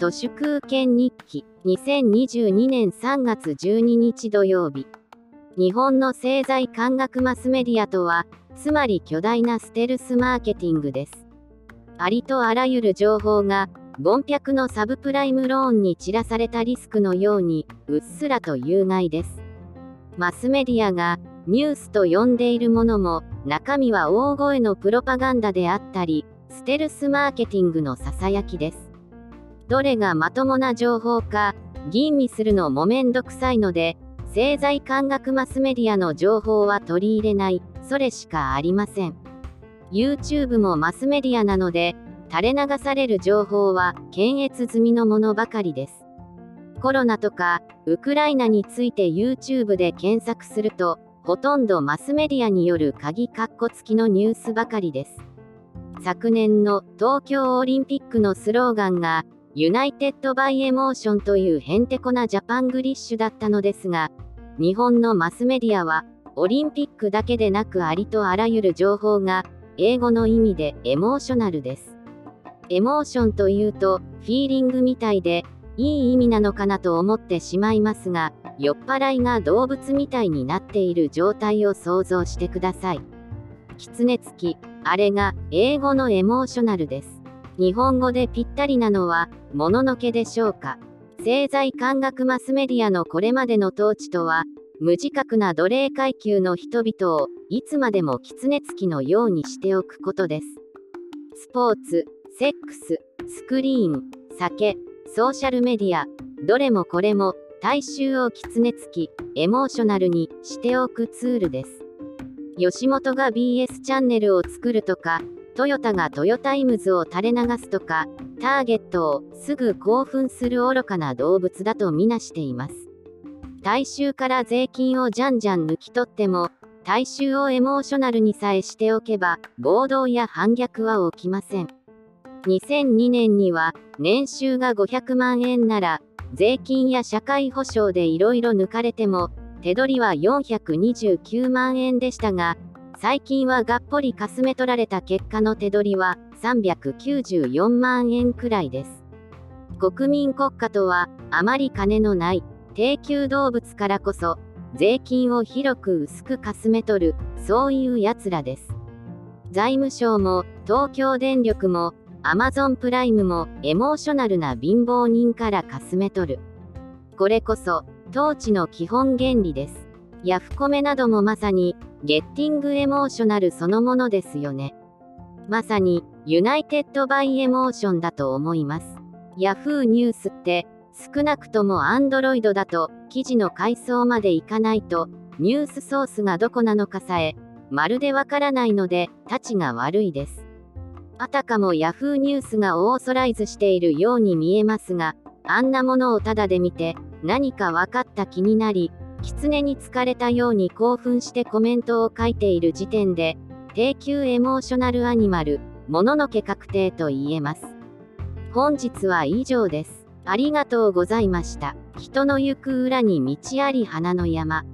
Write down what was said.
都市空権日記2022年3月12日土曜日。日本の製材感学マスメディアとはつまり巨大なステルスマーケティングです。ありとあらゆる情報が権百のサブプライムローンに散らされたリスクのようにうっすらと有害です。マスメディアがニュースと呼んでいるものも中身は大声のプロパガンダであったりステルスマーケティングのささやきです。どれがまともな情報か吟味するのもめんどくさいので製材感学マスメディアの情報は取り入れないそれしかありません。YouTube もマスメディアなので垂れ流される情報は検閲済みのものばかりです。コロナとかウクライナについて YouTube で検索するとほとんどマスメディアによる鍵括弧付きのニュースばかりです。昨年の東京オリンピックのスローガンが United by Emotion というへんてこなジャパングリッシュだったのですが、日本のマスメディアは、オリンピックだけでなくありとあらゆる情報が、英語の意味でエモーショナルです。エモーションというと、フィーリングみたいで、いい意味なのかなと思ってしまいますが、酔っ払いが動物みたいになっている状態を想像してください。狐つき、あれが英語のエモーショナルです。日本語でぴったりなのは、もののけでしょうか？製材感覚マスメディアのこれまでの統治とは、無自覚な奴隷階級の人々を、いつまでも狐つきのようにしておくことです。スポーツ、セックス、スクリーン、酒、ソーシャルメディア、どれもこれも、大衆を狐つき、エモーショナルにしておくツールです。吉本が BS チャンネルを作るとか、トヨタがトヨタイムズを垂れ流すとか、ターゲットをすぐ興奮する愚かな動物だとみなしています。大衆から税金をじゃんじゃん抜き取っても、大衆をエモーショナルにさえしておけば、暴動や反逆は起きません。2002年には、年収が500万円なら、税金や社会保障でいろいろ抜かれても、手取りは429万円でしたが、最近はがっぽりかすめ取られた結果の手取りは394万円くらいです。国民国家とは、あまり金のない、低級動物からこそ、税金を広く薄くかすめ取る、そういう奴らです。財務省も、東京電力も、アマゾンプライムも、エモーショナルな貧乏人からかすめ取る。これこそ、統治の基本原理です。ヤフコメなどもまさに、ゲッティングエモーショナルそのものですよね。まさに、ユナイテッドバイエモーションだと思います。ヤフーニュースって、少なくともアンドロイドだと、記事の階層までいかないと、ニュースソースがどこなのかさえ、まるでわからないので、たちが悪いです。あたかも Yahoo ニュースがオーソライズしているように見えますが、あんなものをただで見て、何か分かった気になり、狐に疲れたように興奮してコメントを書いている時点で、低級エモーショナルアニマル、もののけ確定と言えます。本日は以上です。ありがとうございました。人の行く裏に道あり花の山。